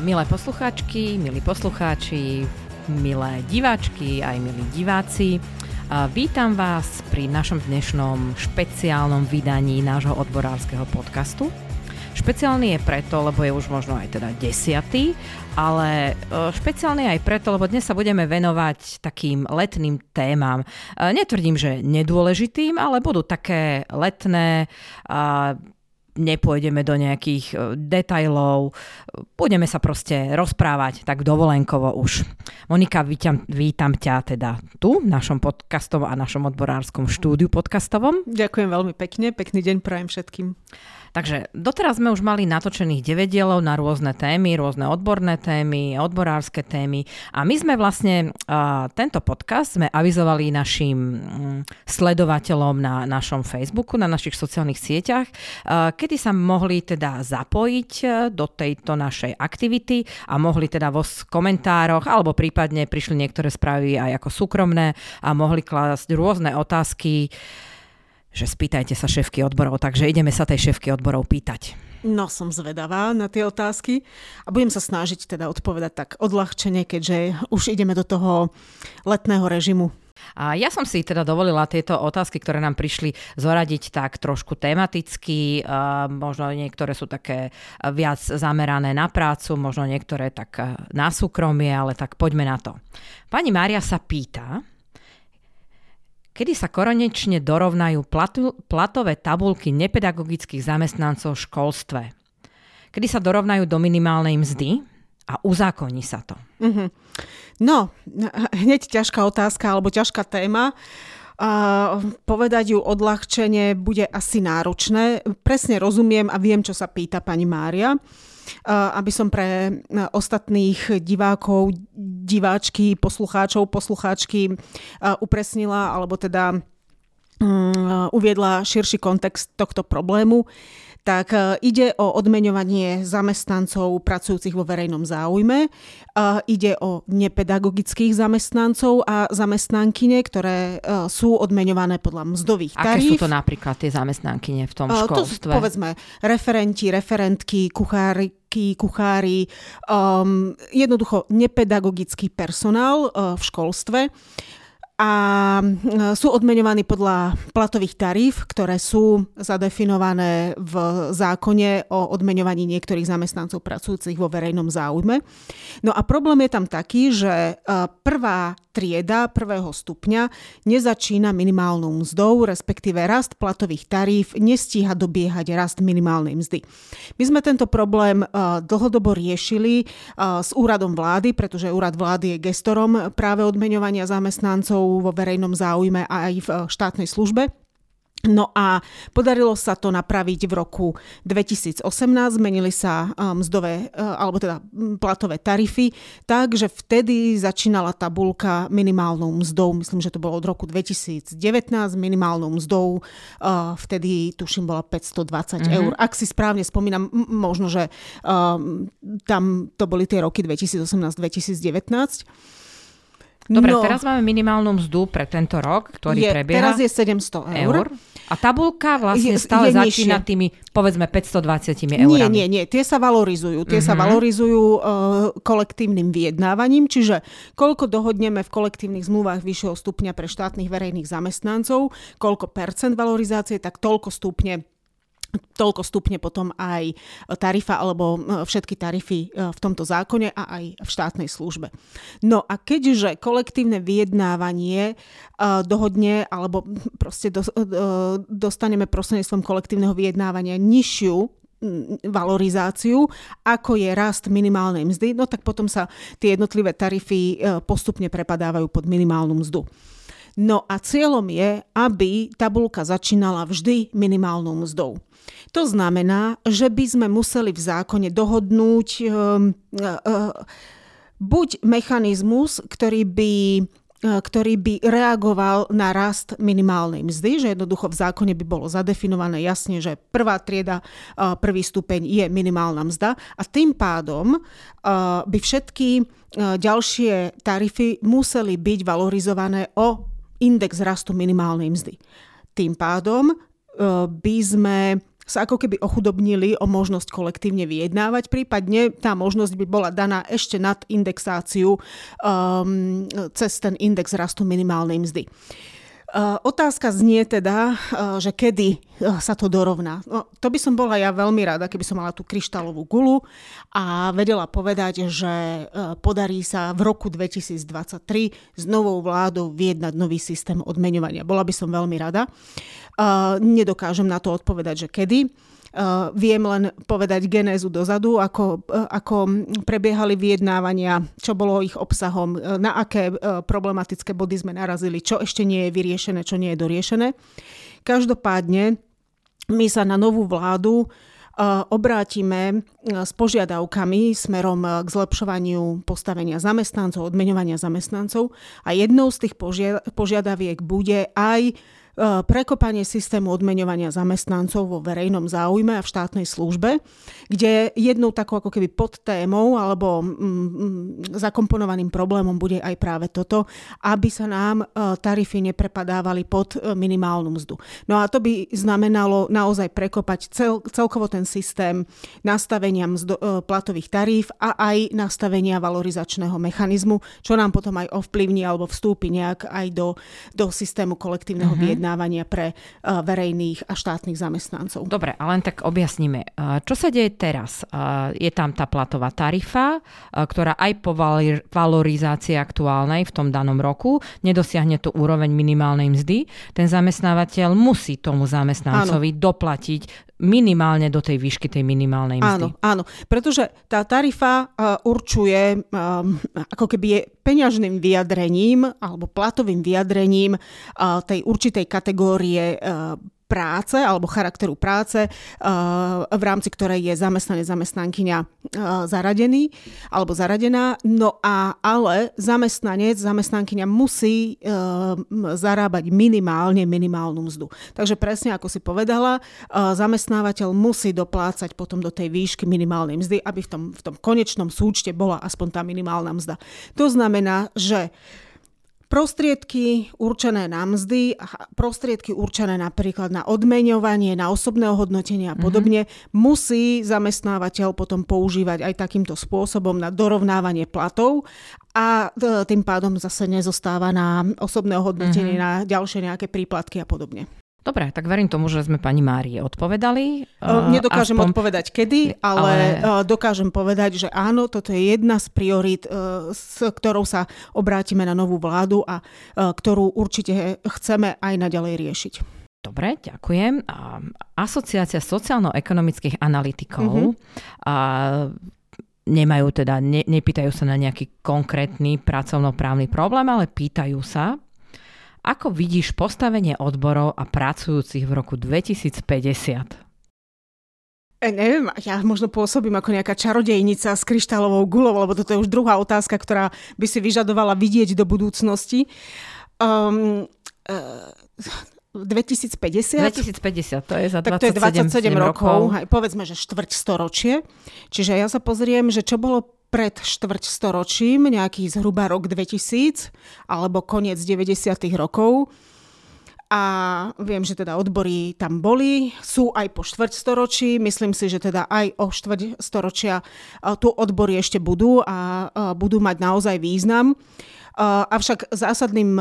Milé poslucháčky, milí poslucháči, milé diváčky, aj milí diváci, vítam vás pri našom dnešnom špeciálnom vydaní nášho odborárskeho podcastu. Špeciálny je preto, lebo je už možno aj teda desiatý, ale e, špeciálny aj preto, lebo dnes sa budeme venovať takým letným témam. E, netvrdím, že nedôležitým, ale budú také letné, nepôjdeme do nejakých e, detajlov, budeme sa proste rozprávať tak dovolenkovo už. Monika, vítam, vítam ťa teda tu, v našom podcastovom a našom odborárskom štúdiu podcastovom. Ďakujem veľmi pekne, pekný deň prajem všetkým. Takže doteraz sme už mali natočených 9 dielov na rôzne témy, rôzne odborné témy, odborárske témy. A my sme vlastne uh, tento podcast sme avizovali našim um, sledovateľom na našom Facebooku, na našich sociálnych sieťach, uh, kedy sa mohli teda zapojiť do tejto našej aktivity a mohli teda vo komentároch alebo prípadne prišli niektoré správy aj ako súkromné a mohli klásť rôzne otázky že spýtajte sa šéfky odborov, takže ideme sa tej šéfky odborov pýtať. No, som zvedavá na tie otázky a budem sa snažiť teda odpovedať tak odľahčene, keďže už ideme do toho letného režimu. A ja som si teda dovolila tieto otázky, ktoré nám prišli, zoradiť tak trošku tematicky. Možno niektoré sú také viac zamerané na prácu, možno niektoré tak na súkromie, ale tak poďme na to. Pani Mária sa pýta, kedy sa konečne dorovnajú platu, platové tabulky nepedagogických zamestnancov v školstve. Kedy sa dorovnajú do minimálnej mzdy a uzákoní sa to. Mm-hmm. No, hneď ťažká otázka alebo ťažká téma. Uh, povedať ju odľahčenie bude asi náročné. Presne rozumiem a viem, čo sa pýta pani Mária. Aby som pre ostatných divákov, diváčky, poslucháčov, poslucháčky upresnila, alebo teda mm, uviedla širší kontext tohto problému tak e, ide o odmeňovanie zamestnancov pracujúcich vo verejnom záujme, e, ide o nepedagogických zamestnancov a zamestnankyne, ktoré e, sú odmeňované podľa mzdových taríf. Aké sú to napríklad tie zamestnankyne v tom školstve? To, povedzme, referenti, referentky, kuchári, kuchári, um, jednoducho nepedagogický personál uh, v školstve a e, sú odmeňovaní podľa platových tarif, ktoré sú zadefinované v zákone o odmeňovaní niektorých zamestnancov pracujúcich vo verejnom záujme. No a problém je tam taký, že e, prvá trieda prvého stupňa nezačína minimálnou mzdou, respektíve rast platových taríf nestíha dobiehať rast minimálnej mzdy. My sme tento problém e, dlhodobo riešili s úradom vlády, pretože úrad vlády je gestorom práve odmeňovania zamestnancov vo verejnom záujme a aj v eh, štátnej službe. No a podarilo sa to napraviť v roku 2018, zmenili sa eh, mzdové, eh, alebo teda platové tarify, takže vtedy začínala tabulka minimálnou mzdou, myslím, že to bolo od roku 2019, minimálnou mzdou, vtedy tuším bola 520 mm-hmm. eur. Ak si správne spomínam, možno, že um, tam to boli tie roky 2018-2019. Dobre, no, teraz máme minimálnu mzdu pre tento rok, ktorý je, prebieha. Teraz je 700 eur. eur. A tabulka vlastne je, stále je začína tými, povedzme, 520 eurami. Nie, nie, nie. Tie sa valorizujú. Tie mm-hmm. sa mhm. valorizujú uh, kolektívnym vyjednávaním, čiže koľko dohodneme v kolektívnych zmluvách vyššieho stupňa pre štátnych verejných zamestnancov, koľko percent valorizácie, tak toľko stupne toľko stupne potom aj tarifa alebo všetky tarify e, v tomto zákone a aj v štátnej službe. No a keďže kolektívne vyjednávanie e, dohodne alebo proste e, dostaneme prostredníctvom kolektívneho vyjednávania nižšiu valorizáciu, ako je rast minimálnej mzdy, no tak potom sa tie jednotlivé tarify postupne prepadávajú pod minimálnu mzdu. No a cieľom je, aby tabulka začínala vždy minimálnou mzdou. To znamená, že by sme museli v zákone dohodnúť um, uh, uh, buď mechanizmus, ktorý by uh, ktorý by reagoval na rast minimálnej mzdy, že jednoducho v zákone by bolo zadefinované jasne, že prvá trieda, prvý stupeň je minimálna mzda a tým pádom by všetky ďalšie tarify museli byť valorizované o index rastu minimálnej mzdy. Tým pádom by sme sa ako keby ochudobnili o možnosť kolektívne vyjednávať, prípadne tá možnosť by bola daná ešte nad indexáciu um, cez ten index rastu minimálnej mzdy. Uh, otázka znie teda, uh, že kedy uh, sa to dorovná. No, to by som bola ja veľmi rada, keby som mala tú kryštálovú gulu a vedela povedať, že podarí sa v roku 2023 s novou vládou vyjednať nový systém odmeňovania. Bola by som veľmi rada. Nedokážem na to odpovedať, že kedy. Uh, viem len povedať genézu dozadu, ako, uh, ako prebiehali vyjednávania, čo bolo ich obsahom, uh, na aké problematické body sme narazili, čo ešte nie je vyriešené, čo nie je doriešené. Každopádne my sa na novú vládu obrátime s požiadavkami smerom k zlepšovaniu postavenia zamestnancov, odmeňovania zamestnancov a jednou z tých požiadaviek bude aj prekopanie systému odmeňovania zamestnancov vo verejnom záujme a v štátnej službe, kde jednou takou ako keby podtémou alebo mm, mm, zakomponovaným problémom bude aj práve toto, aby sa nám e, tarify neprepadávali pod e, minimálnu mzdu. No a to by znamenalo naozaj prekopať cel, celkovo ten systém nastavenia mzdo, platových taríf a aj nastavenia valorizačného mechanizmu, čo nám potom aj ovplyvní alebo vstúpi nejak aj do, do systému kolektívneho uh-huh vyjednávania pre eh, verejných a štátnych zamestnancov. Dobre, ale len tak objasníme. Eh, čo sa deje teraz? Eh, je tam tá platová tarifa, ktorá aj po valorizácii aktuálnej v tom danom roku nedosiahne tú úroveň minimálnej mzdy. Ten zamestnávateľ musí tomu zamestnancovi Áno. doplatiť minimálne do tej výšky tej minimálnej mzdy. Áno, áno, pretože tá tarifa uh, určuje, um, ako keby je peňažným vyjadrením alebo platovým vyjadrením uh, tej určitej kategórie uh, práce alebo charakteru práce, eh, v rámci ktorej je zamestnanec, zamestnankyňa eh, zaradený alebo zaradená. No a ale zamestnanec, zamestnankyňa musí eh, zarábať minimálne minimálnu mzdu. Takže presne ako si povedala, zamestnávateľ musí doplácať potom do tej výšky minimálnej mzdy, aby v tom, v tom konečnom súčte bola aspoň tá minimálna mzda. To znamená, že prostriedky určené na mzdy, prostriedky určené napríklad na odmeňovanie, na osobné ohodnotenie a podobne, mm-hmm. musí zamestnávateľ potom používať aj takýmto spôsobom na dorovnávanie platov a e, tým pádom zase nezostáva na osobné ohodnotenie, mm-hmm. na ďalšie nejaké príplatky a podobne. Dobre, tak verím tomu, že sme pani Márie odpovedali. Nedokážem aspoň... odpovedať kedy, ale, ale dokážem povedať, že áno, toto je jedna z priorít, s ktorou sa obrátime na novú vládu a ktorú určite chceme aj naďalej riešiť. Dobre, ďakujem. Asociácia sociálno-ekonomických analytikov mm-hmm. a nemajú teda, ne, nepýtajú sa na nejaký konkrétny pracovnoprávny problém, ale pýtajú sa, ako vidíš postavenie odborov a pracujúcich v roku 2050? E, neviem, ja možno pôsobím ako nejaká čarodejnica s kryštálovou gulou, lebo toto je už druhá otázka, ktorá by si vyžadovala vidieť do budúcnosti. Um, uh, 2050? 2050, to je za 27, tak to je 27 rokov. rokov. Hej, povedzme, že štvrť storočie. Čiže ja sa pozriem, že čo bolo pred štvrť storočím, nejaký zhruba rok 2000, alebo koniec 90. rokov. A viem, že teda odbory tam boli, sú aj po štvrťstoročí. Myslím si, že teda aj o štvrťstoročia tu odbory ešte budú a budú mať naozaj význam. Avšak zásadným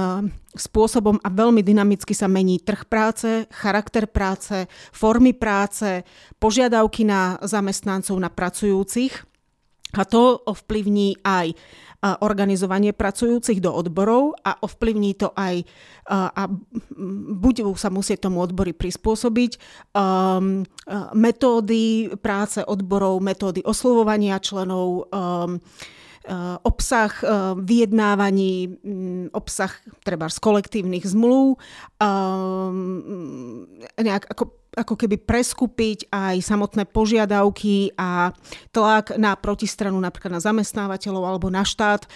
spôsobom a veľmi dynamicky sa mení trh práce, charakter práce, formy práce, požiadavky na zamestnancov, na pracujúcich. A to ovplyvní aj organizovanie pracujúcich do odborov a ovplyvní to aj a budú sa musieť tomu odbory prispôsobiť um, metódy práce odborov, metódy oslovovania členov, um, obsah vyjednávaní, obsah treba z kolektívnych zmluv, nejak ako ako keby preskupiť aj samotné požiadavky a tlak na protistranu, napríklad na zamestnávateľov alebo na štát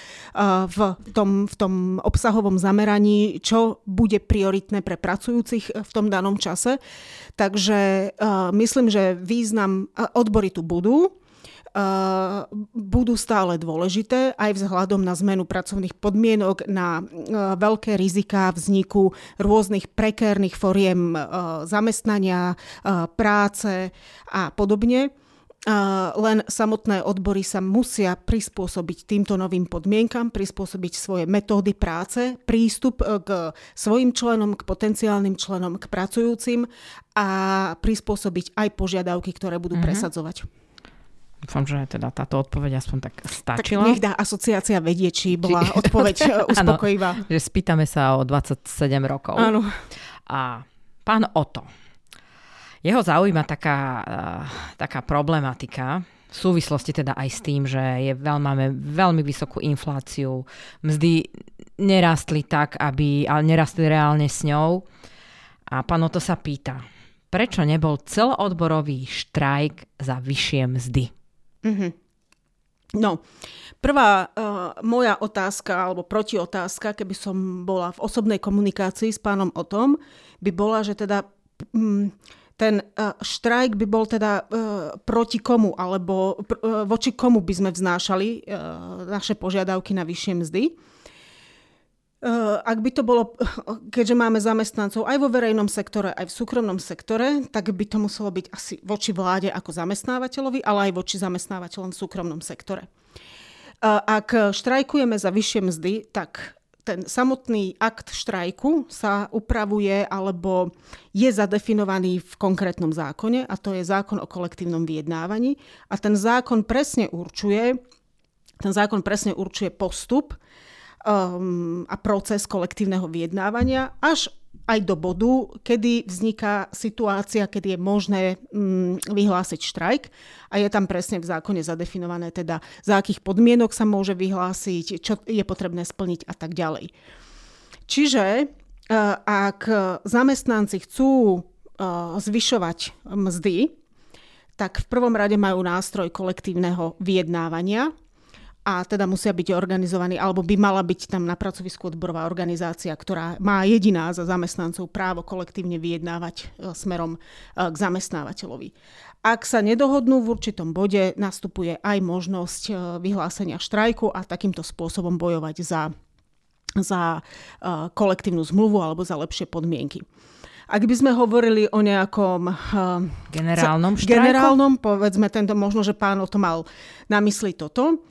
v tom, v tom obsahovom zameraní, čo bude prioritné pre pracujúcich v tom danom čase. Takže myslím, že význam odbory tu budú budú stále dôležité aj vzhľadom na zmenu pracovných podmienok, na veľké rizika vzniku rôznych prekérnych foriem zamestnania, práce a podobne len samotné odbory sa musia prispôsobiť týmto novým podmienkam, prispôsobiť svoje metódy práce, prístup k svojim členom, k potenciálnym členom, k pracujúcim a prispôsobiť aj požiadavky, ktoré budú mm-hmm. presadzovať. Dúfam, že teda táto odpoveď aspoň tak stačila. Tak nech dá asociácia vedieť, či bola či... odpoveď uspokojivá. Áno, že spýtame sa o 27 rokov. Áno. A pán Oto, jeho zaujíma taká, eh, taká problematika, v súvislosti teda aj s tým, že je veľ, máme veľmi vysokú infláciu, mzdy nerastli tak, aby, ale nerastli reálne s ňou. A pán Oto sa pýta, prečo nebol celoodborový štrajk za vyššie mzdy? Mm-hmm. No, prvá uh, moja otázka alebo protiotázka, keby som bola v osobnej komunikácii s pánom o tom, by bola, že teda um, ten uh, štrajk by bol teda uh, proti komu, alebo uh, voči komu by sme vznášali uh, naše požiadavky na vyššie mzdy. Uh, ak by to bolo, keďže máme zamestnancov aj vo verejnom sektore, aj v súkromnom sektore, tak by to muselo byť asi voči vláde ako zamestnávateľovi, ale aj voči zamestnávateľom v súkromnom sektore. Uh, ak štrajkujeme za vyššie mzdy, tak ten samotný akt štrajku sa upravuje alebo je zadefinovaný v konkrétnom zákone a to je zákon o kolektívnom vyjednávaní a ten zákon presne určuje, ten zákon presne určuje postup um, a proces kolektívneho vyjednávania až aj do bodu, kedy vzniká situácia, kedy je možné mm, vyhlásiť štrajk a je tam presne v zákone zadefinované teda, za akých podmienok sa môže vyhlásiť, čo je potrebné splniť a tak ďalej. Čiže e, ak zamestnanci chcú e, zvyšovať mzdy, tak v prvom rade majú nástroj kolektívneho vyjednávania, a teda musia byť organizovaní, alebo by mala byť tam na pracovisku odborová organizácia, ktorá má jediná za zamestnancov právo kolektívne vyjednávať e, smerom e, k zamestnávateľovi. Ak sa nedohodnú v určitom bode, nastupuje aj možnosť e, vyhlásenia štrajku a takýmto spôsobom bojovať za, za kolektívnu zmluvu alebo za lepšie podmienky. Ak by sme hovorili o nejakom generálnom štrajku? Generálnom, povedzme tento, možno, že pán o to mal na mysli toto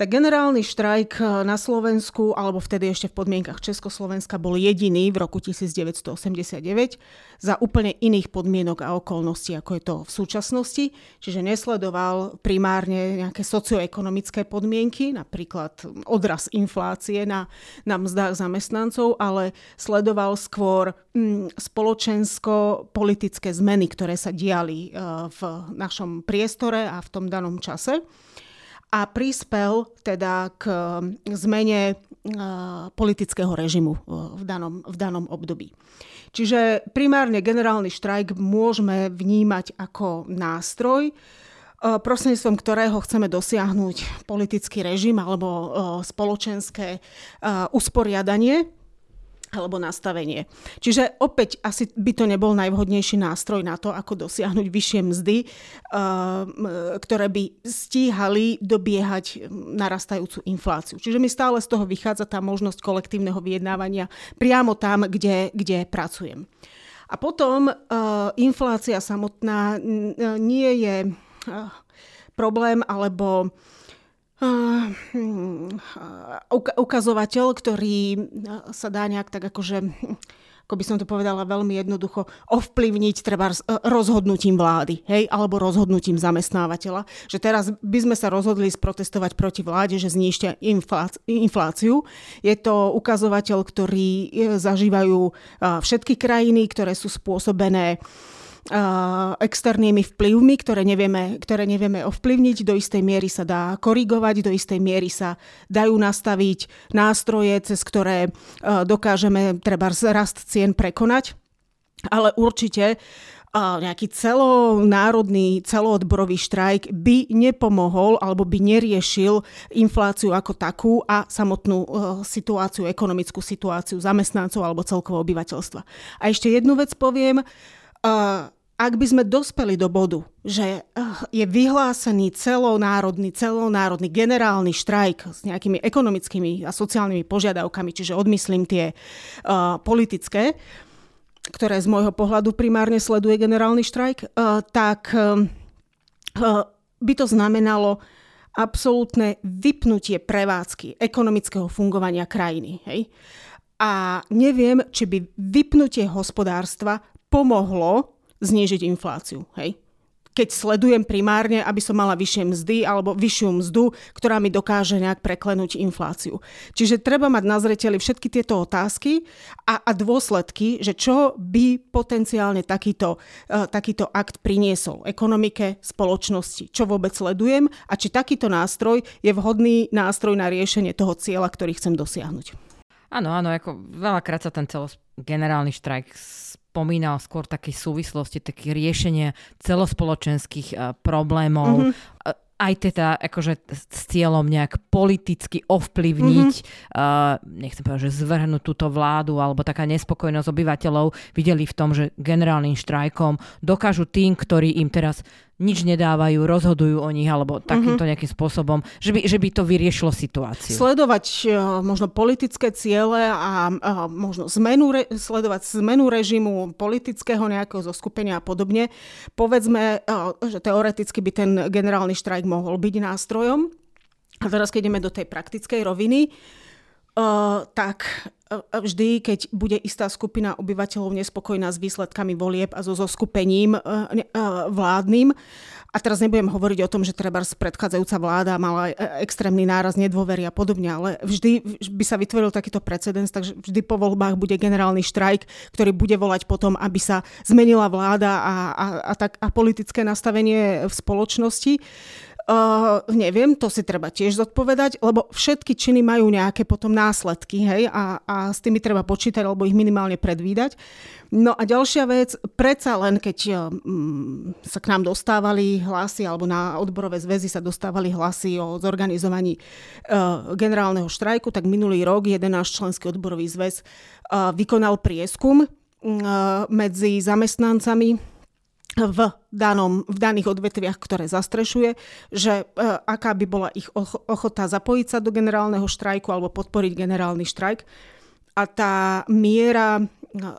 tak generálny štrajk eh, na Slovensku, alebo vtedy ešte v podmienkach Československa, bol jediný v roku 1989 za úplne iných podmienok a okolností, ako je to v súčasnosti. Čiže nesledoval primárne nejaké socioekonomické podmienky, napríklad odraz inflácie na, na mzdách zamestnancov, ale sledoval skôr hm, spoločensko-politické zmeny, ktoré sa diali uh, v našom priestore a v tom danom čase a prispel teda k zmene politického režimu v danom, v danom období. Čiže primárne generálny štrajk môžeme vnímať ako nástroj, prostredníctvom ktorého chceme dosiahnuť politický režim alebo spoločenské usporiadanie alebo nastavenie. Čiže opäť asi by to nebol najvhodnejší nástroj na to, ako dosiahnuť vyššie mzdy, uh, ktoré by stíhali dobiehať narastajúcu infláciu. Čiže mi stále z toho vychádza tá možnosť kolektívneho vyjednávania priamo tam, kde, kde pracujem. A potom uh, inflácia samotná nie je uh, problém alebo Hm, ukazovateľ, ktorý sa dá nejak tak akože ako by som to povedala veľmi jednoducho, ovplyvniť treba rozhodnutím vlády, hej, alebo rozhodnutím zamestnávateľa. Že teraz by sme sa rozhodli sprotestovať proti vláde, že znižte infláciu. Je to ukazovateľ, ktorý e, zažívajú všetky krajiny, ktoré sú spôsobené externými vplyvmi, ktoré nevieme, ktoré nevieme ovplyvniť. Do istej miery sa dá korigovať, do istej miery sa dajú nastaviť nástroje, cez ktoré dokážeme treba rast cien prekonať. Ale určite nejaký celonárodný, celoodborový štrajk by nepomohol alebo by neriešil infláciu ako takú a samotnú situáciu, ekonomickú situáciu zamestnancov alebo celkového obyvateľstva. A ešte jednu vec poviem ak by sme dospeli do bodu, že je vyhlásený celonárodný, celonárodný generálny štrajk s nejakými ekonomickými a sociálnymi požiadavkami, čiže odmyslím tie uh, politické, ktoré z môjho pohľadu primárne sleduje generálny štrajk, uh, tak uh, by to znamenalo absolútne vypnutie prevádzky ekonomického fungovania krajiny. Hej? A neviem, či by vypnutie hospodárstva pomohlo znížiť infláciu. Hej? keď sledujem primárne, aby som mala vyššie mzdy alebo vyššiu mzdu, ktorá mi dokáže nejak preklenúť infláciu. Čiže treba mať na zreteli všetky tieto otázky a, a dôsledky, že čo by potenciálne takýto, uh, takýto akt priniesol ekonomike, spoločnosti, čo vôbec sledujem a či takýto nástroj je vhodný nástroj na riešenie toho cieľa, ktorý chcem dosiahnuť. Áno, áno, ako veľakrát sa ten celos generálny štrajk spomínal skôr také súvislosti, také riešenie celospoločenských uh, problémov. Mm-hmm aj teda akože s cieľom nejak politicky ovplyvniť, mm-hmm. uh, nechcem povedať, že zvrhnúť túto vládu alebo taká nespokojnosť obyvateľov videli v tom, že generálnym štrajkom dokážu tým, ktorí im teraz nič nedávajú, rozhodujú o nich alebo takýmto mhm. nejakým spôsobom, že by, že by to vyriešilo situáciu. Sledovať uh, možno politické ciele a uh, možno zmenu, re, sledovať zmenu režimu politického nejakého zoskupenia a podobne. Povedzme, uh, že teoreticky by ten generálny štrajk mohol byť nástrojom. A teraz, keď ideme do tej praktickej roviny, uh, tak vždy, keď bude istá skupina obyvateľov nespokojná s výsledkami volieb a so zoskupením e, e, vládnym, a teraz nebudem hovoriť o tom, že treba predchádzajúca vláda mala e, extrémny náraz nedôvery a podobne, ale vždy by sa vytvoril takýto precedens, takže vždy po voľbách bude generálny štrajk, ktorý bude volať potom, aby sa zmenila vláda a, a, a, tak, a politické nastavenie v spoločnosti. Uh, neviem, to si treba tiež zodpovedať, lebo všetky činy majú nejaké potom následky, hej, a, a s tými treba počítať, alebo ich minimálne predvídať. No a ďalšia vec, predsa len keď um, sa k nám dostávali hlasy, alebo na odborové zväzy sa dostávali hlasy o zorganizovaní uh, generálneho štrajku, tak minulý rok jeden náš členský odborový zväz uh, vykonal prieskum uh, medzi zamestnancami v, danom, v daných odvetviach, ktoré zastrešuje, že e, aká by bola ich ochota zapojiť sa do generálneho štrajku alebo podporiť generálny štrajk. A tá miera e, e,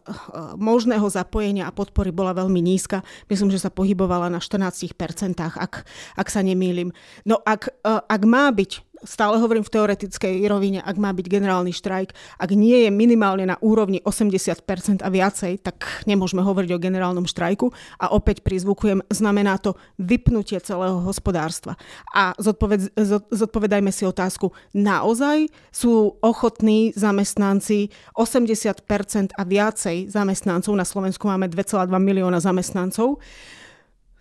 možného zapojenia a podpory bola veľmi nízka. Myslím, že sa pohybovala na 14%, ak, ak sa nemýlim. No ak, ak má byť stále hovorím v teoretickej rovine, ak má byť generálny štrajk, ak nie je minimálne na úrovni 80% a viacej, tak nemôžeme hovoriť o generálnom štrajku. A opäť prizvukujem, znamená to vypnutie celého hospodárstva. A zodpoved, zodpovedajme si otázku, naozaj sú ochotní zamestnanci 80% a viacej zamestnancov, na Slovensku máme 2,2 milióna zamestnancov,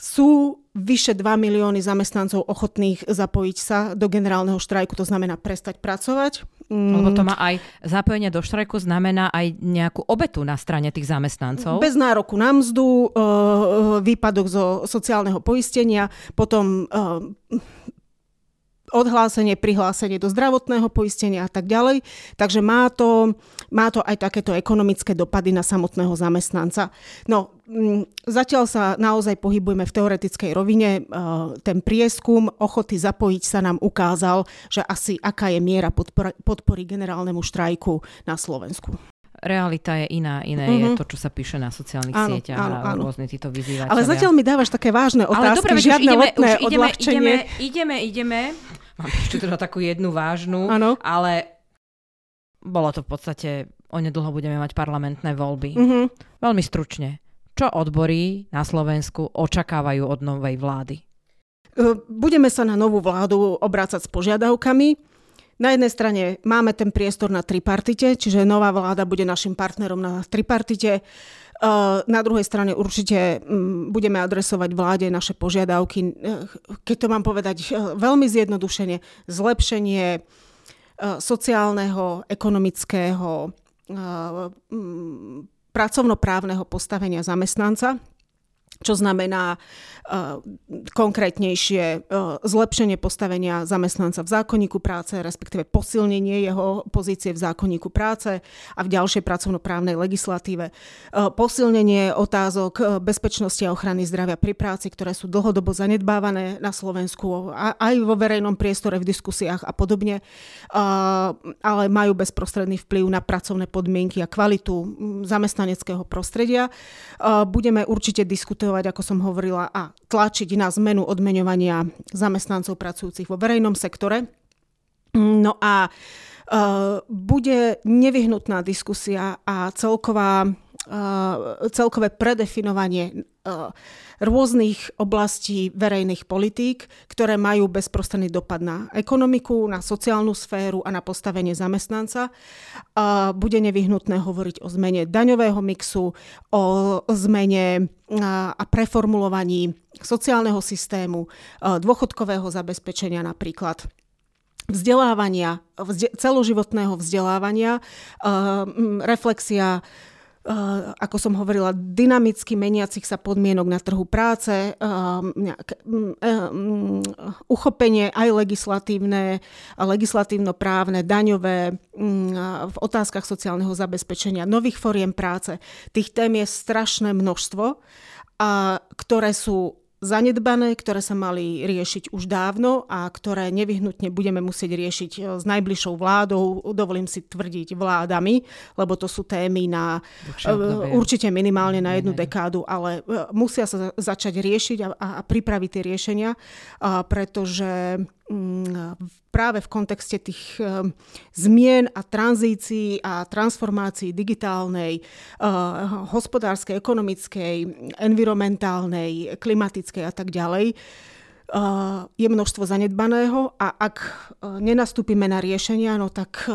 sú vyše 2 milióny zamestnancov ochotných zapojiť sa do generálneho štrajku, to znamená prestať pracovať. Mm. Lebo to má aj zapojenie do štrajku znamená aj nejakú obetu na strane tých zamestnancov. Bez nároku na mzdu, e, e, výpadok zo sociálneho poistenia, potom e, odhlásenie, prihlásenie do zdravotného poistenia a tak ďalej. Takže má to, má to aj takéto ekonomické dopady na samotného zamestnanca. No, mm, zatiaľ sa naozaj pohybujeme v teoretickej rovine. E, ten prieskum ochoty zapojiť sa nám ukázal, že asi aká je miera podpory, podpory generálnemu štrajku na Slovensku realita je iná, iné mm-hmm. je mhm. to, čo sa píše na sociálnych áno, sieťach áno. a rôzne títo vyzývateľia. Ale zatiaľ mi dávaš také vážne otázky, Ale dobre, žiadne ideme, letné už ideme, ideme, ideme, ideme, Mám ešte teda takú jednu vážnu, ano. ale bolo to v podstate, onedlho budeme mať parlamentné voľby. Mm-hmm. Veľmi stručne. Čo odbory na Slovensku očakávajú od novej vlády? Budeme sa na novú vládu obrácať s požiadavkami. Na jednej strane máme ten priestor na tripartite, čiže nová vláda bude našim partnerom na tripartite. Na druhej strane určite mm, budeme adresovať vláde naše požiadavky, eh, keď to mám povedať eh, veľmi zjednodušene, zlepšenie eh, sociálneho, ekonomického, mm, pracovnoprávneho postavenia zamestnanca. Čo znamená uh, konkrétnejšie uh, zlepšenie postavenia zamestnanca v zákonníku práce, respektíve posilnenie jeho pozície v zákonníku práce a v ďalšej pracovnoprávnej legislatíve. Uh, posilnenie otázok bezpečnosti a ochrany zdravia pri práci, ktoré sú dlhodobo zanedbávané na Slovensku, a, aj vo verejnom priestore, v diskusiách a podobne, ale majú bezprostredný vplyv na pracovné podmienky a kvalitu zamestnaneckého prostredia. Budeme určite diskutovať diskutovať, ako som hovorila, a tlačiť na zmenu odmeňovania zamestnancov pracujúcich vo verejnom sektore. No a uh, bude nevyhnutná diskusia a celková Uh, celkové predefinovanie rôznych oblastí verejných politík, ktoré majú bezprostredný dopad na ekonomiku, na sociálnu sféru a na postavenie zamestnanca. Bude nevyhnutné hovoriť o zmene daňového mixu, o zmene uh, a preformulovaní sociálneho systému, dôchodkového zabezpečenia napríklad vzdelávania, celoživotného vzdelávania, reflexia ako som hovorila, dynamicky meniacich sa podmienok na trhu práce, um, uchopenie aj legislatívne, legislatívno-právne, daňové, v otázkach sociálneho zabezpečenia, nových foriem práce. Tých tém je strašné množstvo, a, ktoré sú zanedbané, ktoré sa mali riešiť už dávno a ktoré nevyhnutne budeme musieť riešiť e, s najbližšou vládou, dovolím si tvrdiť vládami, lebo to sú témy na uh, určite minimálne na jednu dekádu, ale uh, musia sa začať riešiť a, a, pripraviť tie riešenia, pretože práve v kontexte tých eh, zmien a tranzícií a transformácií digitálnej, eh, hospodárskej, ekonomickej, environmentálnej, klimatickej a tak ďalej, eh, je množstvo zanedbaného a ak nenastúpime na riešenia, no tak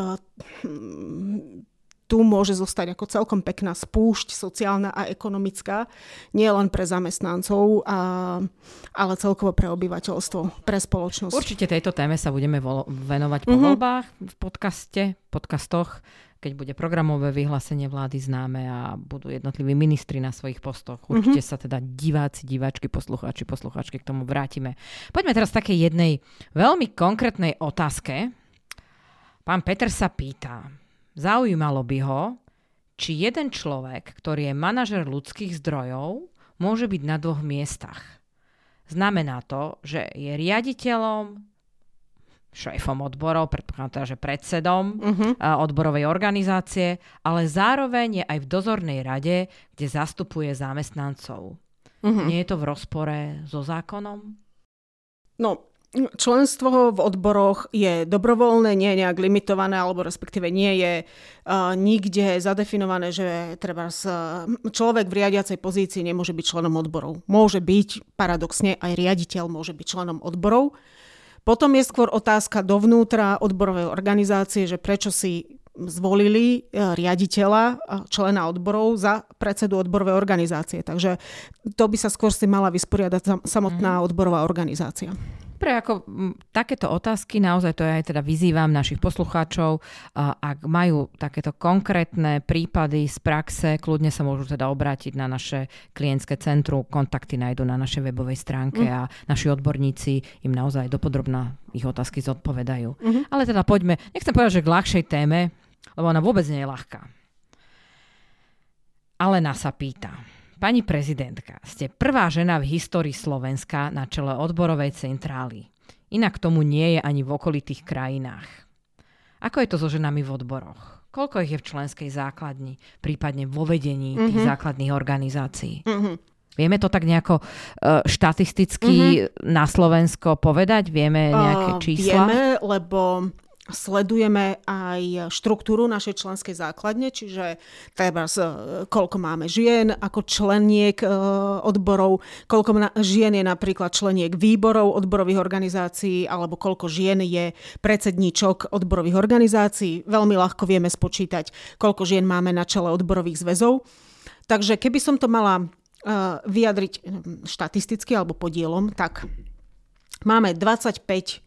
tu môže zostať ako celkom pekná spúšť sociálna a ekonomická, nie len pre zamestnancov, a, ale celkovo pre obyvateľstvo, pre spoločnosť. Určite tejto téme sa budeme vo- venovať po mm-hmm. voľbách v podcaste, podcastoch, keď bude programové vyhlásenie vlády známe a budú jednotliví ministri na svojich postoch. Mhm. Určite mm-hmm. sa teda diváci, diváčky, poslucháči, poslucháčky k tomu vrátime. Poďme teraz k takej jednej veľmi konkrétnej otázke. Pán Peter sa pýta, Zaujímalo by ho, či jeden človek, ktorý je manažer ľudských zdrojov, môže byť na dvoch miestach. Znamená to, že je riaditeľom, šéfom odborov, predpokladám teda, že predsedom uh-huh. odborovej organizácie, ale zároveň je aj v dozornej rade, kde zastupuje zamestnancov. Uh-huh. Nie je to v rozpore so zákonom? No, Členstvo v odboroch je dobrovoľné, nie je nejak limitované, alebo respektíve nie je uh, nikde zadefinované, že treba človek v riadiacej pozícii nemôže byť členom odborov. Môže byť, paradoxne, aj riaditeľ môže byť členom odborov. Potom je skôr otázka dovnútra odborovej organizácie, že prečo si zvolili e, riaditeľa, člena odborov za predsedu odborovej organizácie. Takže to by sa skôr si mala vysporiadať samotná mhm. odborová organizácia. Pre ako takéto otázky, naozaj to ja aj teda vyzývam našich poslucháčov, ak majú takéto konkrétne prípady z praxe, kľudne sa môžu teda obrátiť na naše klientské centrum, kontakty nájdu na našej webovej stránke mm. a naši odborníci im naozaj dopodrobná ich otázky zodpovedajú. Mm-hmm. Ale teda poďme, nechcem povedať, že k ľahšej téme, lebo ona vôbec nie je ľahká. Alena sa pýta. Pani prezidentka, ste prvá žena v histórii Slovenska na čele odborovej centrály. Inak tomu nie je ani v okolitých krajinách. Ako je to so ženami v odboroch? Koľko ich je v členskej základni, prípadne vo vedení mm-hmm. tých mhm. základných organizácií? Mm-hmm. Vieme to tak nejako uh, štatisticky mm-hmm. na Slovensko povedať? Vieme nejaké čísla? Uh, vieme, lebo Sledujeme aj štruktúru našej členskej základne, čiže treba koľko máme žien ako členiek e, odborov, koľko žien je napríklad členiek výborov odborových organizácií, alebo koľko žien je predsedníčok odborových organizácií. Veľmi ľahko vieme spočítať, koľko žien máme na čele odborových zväzov. Takže keby som to mala e, vyjadriť štatisticky alebo podielom, tak máme 25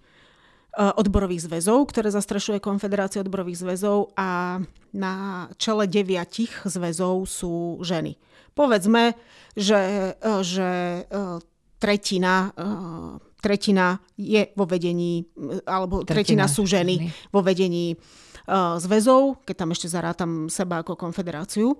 odborových zväzov, ktoré zastrešuje Konfederácia odborových zväzov a na čele deviatich zväzov sú ženy. Povedzme, že, že tretina tretina je vo vedení, alebo tretina, tretina sú ženy vo vedení zväzov, keď tam ešte zarátam seba ako konfederáciu.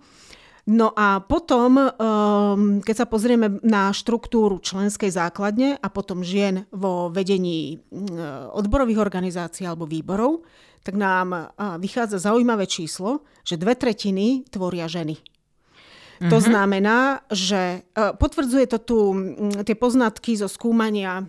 No a potom, um, keď sa pozrieme na štruktúru členskej základne a potom žien vo vedení uh, odborových organizácií alebo výborov, tak nám vychádza zaujímavé číslo, že dve tretiny tvoria ženy. Mm-hmm. To mhm. znamená, že uh, potvrdzuje to tu um, tie poznatky zo skúmania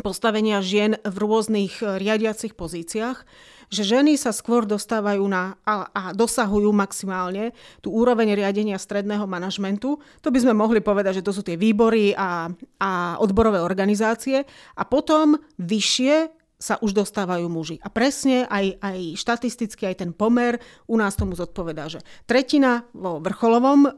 postavenia žien v rôznych e, riadiacich pozíciách, že ženy sa skôr dostávajú na a, a dosahujú maximálne tú úroveň riadenia stredného manažmentu. To by sme mohli povedať, že to sú tie výbory a, a odborové organizácie. A potom vyššie sa už dostávajú muži. A presne aj, aj štatisticky, aj ten pomer u nás tomu zodpovedá, že tretina vo vrcholovom e,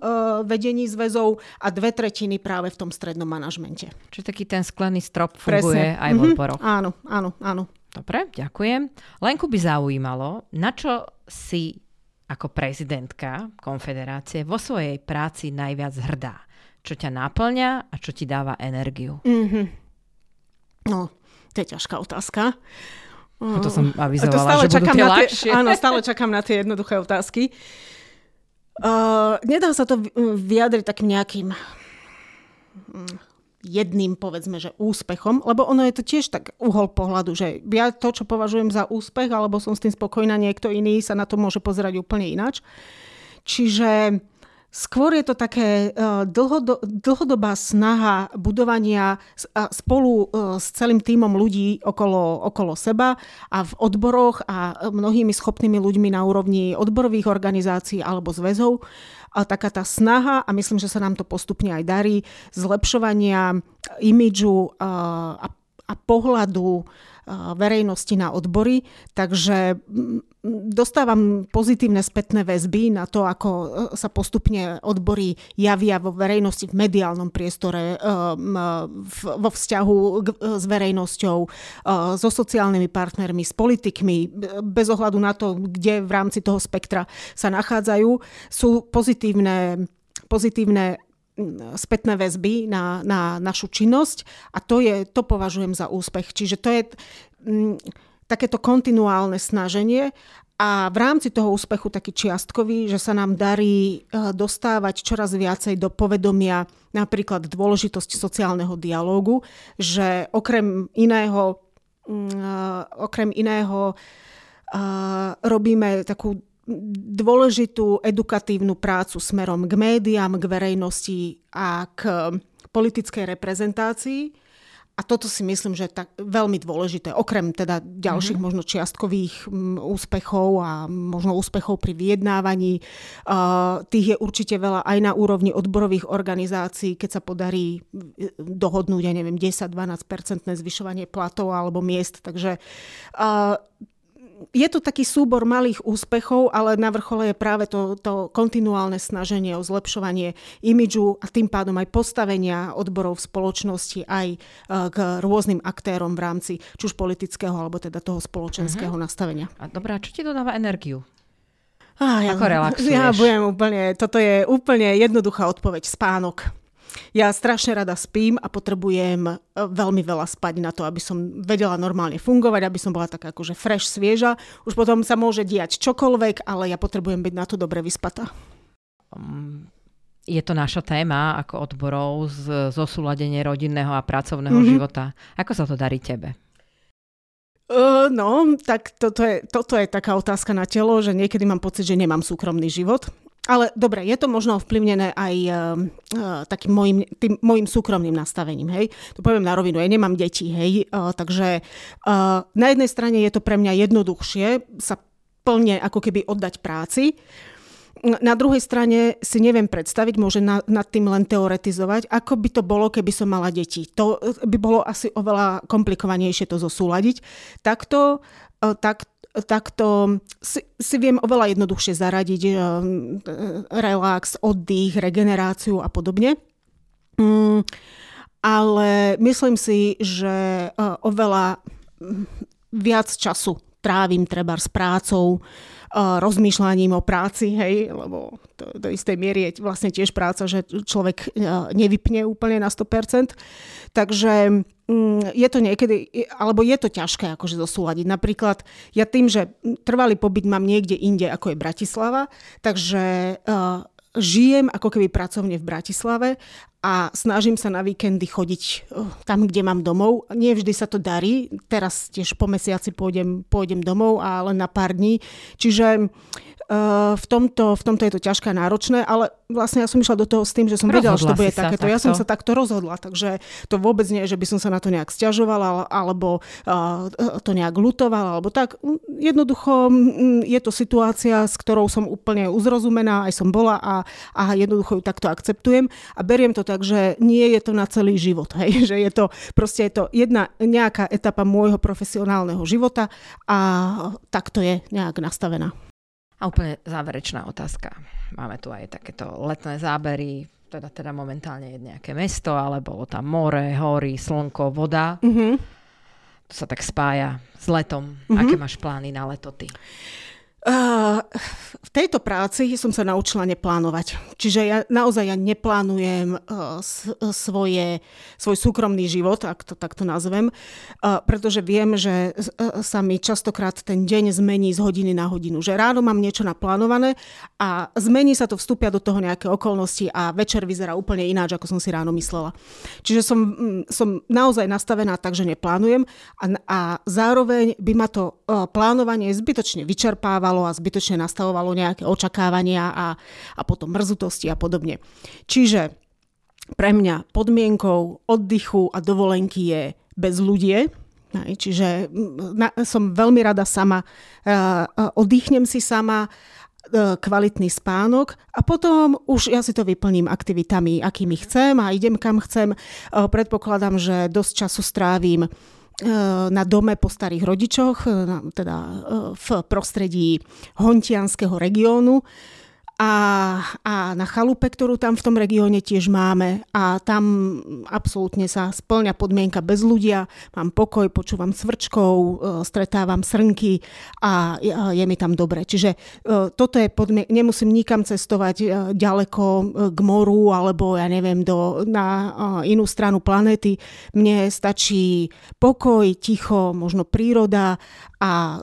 vedení zväzov a dve tretiny práve v tom strednom manažmente. Čiže taký ten sklený strop funguje presne. aj v mhm. odboroch. Mm-hmm. Áno, áno, áno. Dobre, ďakujem. Lenku by zaujímalo, na čo si ako prezidentka konfederácie vo svojej práci najviac hrdá? Čo ťa náplňa a čo ti dáva energiu? Mm-hmm. No, to je ťažká otázka. No to som avizovala, to stále že čakám budú tie, na tie Áno, stále čakám na tie jednoduché otázky. Uh, nedá sa to vyjadriť takým nejakým jedným, povedzme, že úspechom, lebo ono je to tiež tak uhol pohľadu, že ja to, čo považujem za úspech, alebo som s tým spokojná, niekto iný sa na to môže pozerať úplne inač. Čiže Skôr je to také e, dlhodo, dlhodobá snaha budovania spolu e, s celým týmom ľudí okolo, okolo seba a v odboroch a mnohými schopnými ľuďmi na úrovni odborových organizácií alebo zväzov. A taká tá snaha, a myslím, že sa nám to postupne aj darí, zlepšovania imidžu e, a, a pohľadu verejnosti na odbory, takže dostávam pozitívne spätné väzby na to, ako e, sa postupne odbory javia vo verejnosti, v mediálnom priestore, e, vo vzťahu s verejnosťou, so sociálnymi partnermi, s politikmi, bez ohľadu na to, kde v rámci toho spektra sa nachádzajú, sú pozitívne pozitívne spätné väzby na, na našu činnosť a to, je, to považujem za úspech. Čiže to je m, takéto kontinuálne snaženie a v rámci toho úspechu taký čiastkový, že sa nám darí e, dostávať čoraz viacej do povedomia napríklad dôležitosť sociálneho dialógu, že okrem iného, okrem iného robíme takú dôležitú edukatívnu prácu smerom k médiám, k verejnosti a k politickej reprezentácii. A toto si myslím, že je tak veľmi dôležité, okrem teda ďalších mm-hmm. možno čiastkových m, úspechov a možno úspechov pri vyjednávaní. Uh, tých je určite veľa aj na úrovni odborových organizácií, keď sa podarí dohodnúť, ja neviem, 10-12% zvyšovanie platov alebo miest. Takže uh, je to taký súbor malých úspechov, ale na vrchole je práve to, to kontinuálne snaženie o zlepšovanie imidžu a tým pádom aj postavenia odborov v spoločnosti aj e, k rôznym aktérom v rámci či už politického alebo teda toho spoločenského uh-huh. nastavenia. A dobrá, čo ti dodáva energiu? Ah, ja, Ako relaxuješ? Ja budem úplne, toto je úplne jednoduchá odpoveď, spánok. Ja strašne rada spím a potrebujem e, veľmi veľa spať na to, aby som vedela normálne fungovať, aby som bola taká akože fresh, svieža. Už potom sa môže diať čokoľvek, ale ja potrebujem byť na to dobre vyspatá. Um, je to naša téma ako odborov z zosúladenie rodinného a pracovného mm-hmm. života. Ako sa to darí tebe? Uh, no, tak toto je, toto je taká otázka na telo, že niekedy mám pocit, že nemám súkromný život ale dobre, je to možno ovplyvnené aj uh, takým môjim, tým môjim súkromným nastavením, hej. To poviem na rovinu, ja nemám deti, hej, uh, takže uh, na jednej strane je to pre mňa jednoduchšie sa plne ako keby oddať práci, na druhej strane si neviem predstaviť, môže na, nad tým len teoretizovať, ako by to bolo, keby som mala deti. To by bolo asi oveľa komplikovanejšie to zosúľadiť. Takto, tak, takto si, si viem oveľa jednoduchšie zaradiť eh, relax, oddych, regeneráciu a podobne. Mm, ale myslím si, že eh, oveľa viac času trávim treba s prácou, rozmýšľaním o práci, hej, lebo to, do istej miery je vlastne tiež práca, že človek nevypne úplne na 100%. Takže je to niekedy, alebo je to ťažké akože zosúľadiť. Napríklad ja tým, že trvalý pobyt mám niekde inde, ako je Bratislava, takže uh, žijem ako keby pracovne v Bratislave a snažím sa na víkendy chodiť eh, tam, kde mám domov. Nie vždy sa to darí. Teraz tiež po mesiaci pôjdem, pôjdem domov a len na pár dní. Čiže uh, v, tomto, v tomto je to ťažké a náročné, ale vlastne ja som išla do toho s tým, že som vedela, že to bude takéto. Takto. Ja som sa takto rozhodla, takže to vôbec nie že by som sa na to nejak stiažovala alebo uh, to nejak lutovala alebo tak. Jednoducho je to situácia, s ktorou som úplne uzrozumená, aj som bola a, a jednoducho ju takto akceptujem a beriem to tak, že nie je to na celý život, hej? že je to proste je to jedna nejaká etapa môjho profesionálneho života a takto je nejak nastavená. A úplne záverečná otázka. Máme tu aj takéto letné zábery, teda, teda momentálne je nejaké mesto, ale bolo tam more, hory, slnko, voda. Mm-hmm. To sa tak spája s letom. Mm-hmm. Aké máš plány na leto ty? Uh, v tejto práci som sa naučila neplánovať. Čiže ja naozaj ja neplánujem uh, svoje, svoj súkromný život, ak to takto nazvem, uh, pretože viem, že sa mi častokrát ten deň zmení z hodiny na hodinu. Že ráno mám niečo naplánované a zmení sa to, vstúpia do toho nejaké okolnosti a večer vyzerá úplne ináč, ako som si ráno myslela. Čiže som, mm, som naozaj nastavená tak, že neplánujem a, a zároveň by ma to plánovanie zbytočne vyčerpávalo vyčerpávalo a zbytočne nastavovalo nejaké očakávania a, a potom mrzutosti a podobne. Čiže pre mňa podmienkou oddychu a dovolenky je bez ľudie, Čiže na, som veľmi rada sama, uh, oddychnem si sama, uh, kvalitný spánok a potom už ja si to vyplním aktivitami, akými chcem a idem kam chcem. Predpokladám, že dosť času strávim E, na dome po starých rodičoch, e, teda e, v prostredí hontianského regiónu a, a na chalupe, ktorú tam v tom regióne tiež máme a tam absolútne sa splňa podmienka bez ľudia, mám pokoj, počúvam svrčkov, e, stretávam srnky a je mi tam dobre. Čiže e, toto je podmienka, nemusím nikam cestovať e, ďaleko k moru alebo ja neviem do, na inú stranu planéty. Mne stačí pokoj, ticho, možno príroda a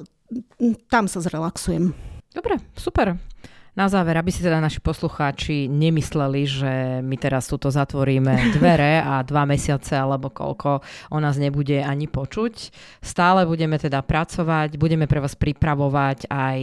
tam sa zrelaxujem. Dobre, super. Na záver, aby si teda naši poslucháči nemysleli, že my teraz túto zatvoríme dvere a dva mesiace alebo koľko o nás nebude ani počuť. Stále budeme teda pracovať, budeme pre vás pripravovať aj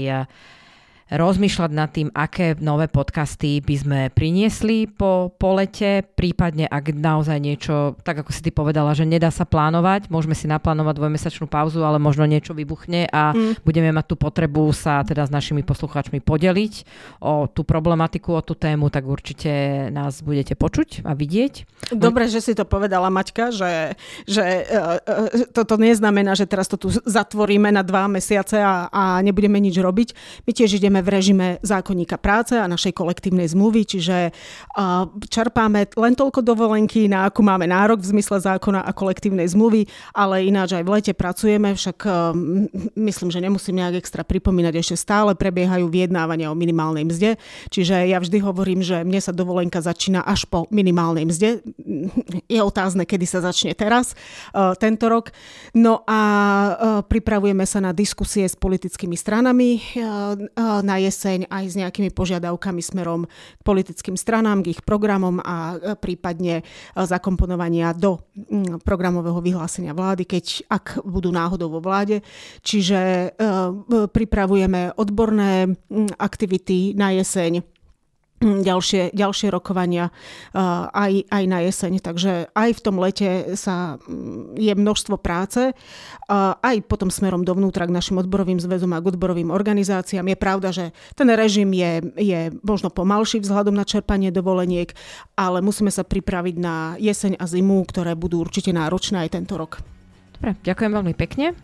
rozmýšľať nad tým, aké nové podcasty by sme priniesli po, po lete, prípadne ak naozaj niečo, tak ako si ty povedala, že nedá sa plánovať, môžeme si naplánovať dvojmesačnú pauzu, ale možno niečo vybuchne a mm. budeme mať tú potrebu sa teda s našimi poslucháčmi podeliť o tú problematiku, o tú tému, tak určite nás budete počuť a vidieť. Dobre, že si to povedala Maťka, že, že uh, uh, toto neznamená, že teraz to tu zatvoríme na dva mesiace a, a nebudeme nič robiť. My tiež ideme v režime zákonníka práce a našej kolektívnej zmluvy, čiže čerpáme len toľko dovolenky, na akú máme nárok v zmysle zákona a kolektívnej zmluvy, ale ináč aj v lete pracujeme, však myslím, že nemusím nejak extra pripomínať, ešte stále prebiehajú vyjednávania o minimálnej mzde, čiže ja vždy hovorím, že mne sa dovolenka začína až po minimálnej mzde. Je otázne, kedy sa začne teraz, tento rok. No a pripravujeme sa na diskusie s politickými stranami na jeseň aj s nejakými požiadavkami smerom k politickým stranám, k ich programom a e, prípadne e, zakomponovania do mm, programového vyhlásenia vlády, keď ak budú náhodou vo vláde. Čiže e, pripravujeme odborné mm, aktivity na jeseň ďalšie, ďalšie rokovania uh, aj, aj na jeseň. Takže aj v tom lete sa mm, je množstvo práce, uh, aj potom smerom dovnútra k našim odborovým zväzom a k odborovým organizáciám. Je pravda, že ten režim je, je možno pomalší vzhľadom na čerpanie dovoleniek, ale musíme sa pripraviť na jeseň a zimu, ktoré budú určite náročné aj tento rok. Dobre, ďakujem veľmi pekne.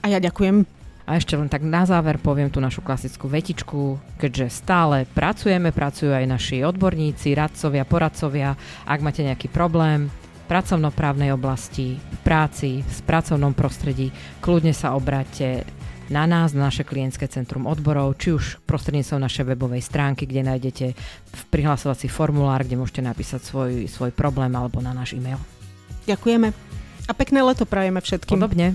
A ja ďakujem. A ešte len tak na záver poviem tú našu klasickú vetičku, keďže stále pracujeme, pracujú aj naši odborníci, radcovia, poradcovia. Ak máte nejaký problém, pracovnoprávnej oblasti, v práci, v pracovnom prostredí, kľudne sa obráťte na nás, na naše klientské centrum odborov, či už prostredníctvom našej webovej stránky, kde nájdete prihlasovací formulár, kde môžete napísať svoj, svoj problém alebo na náš e-mail. Ďakujeme. A pekné leto prajeme všetkým. Podobne.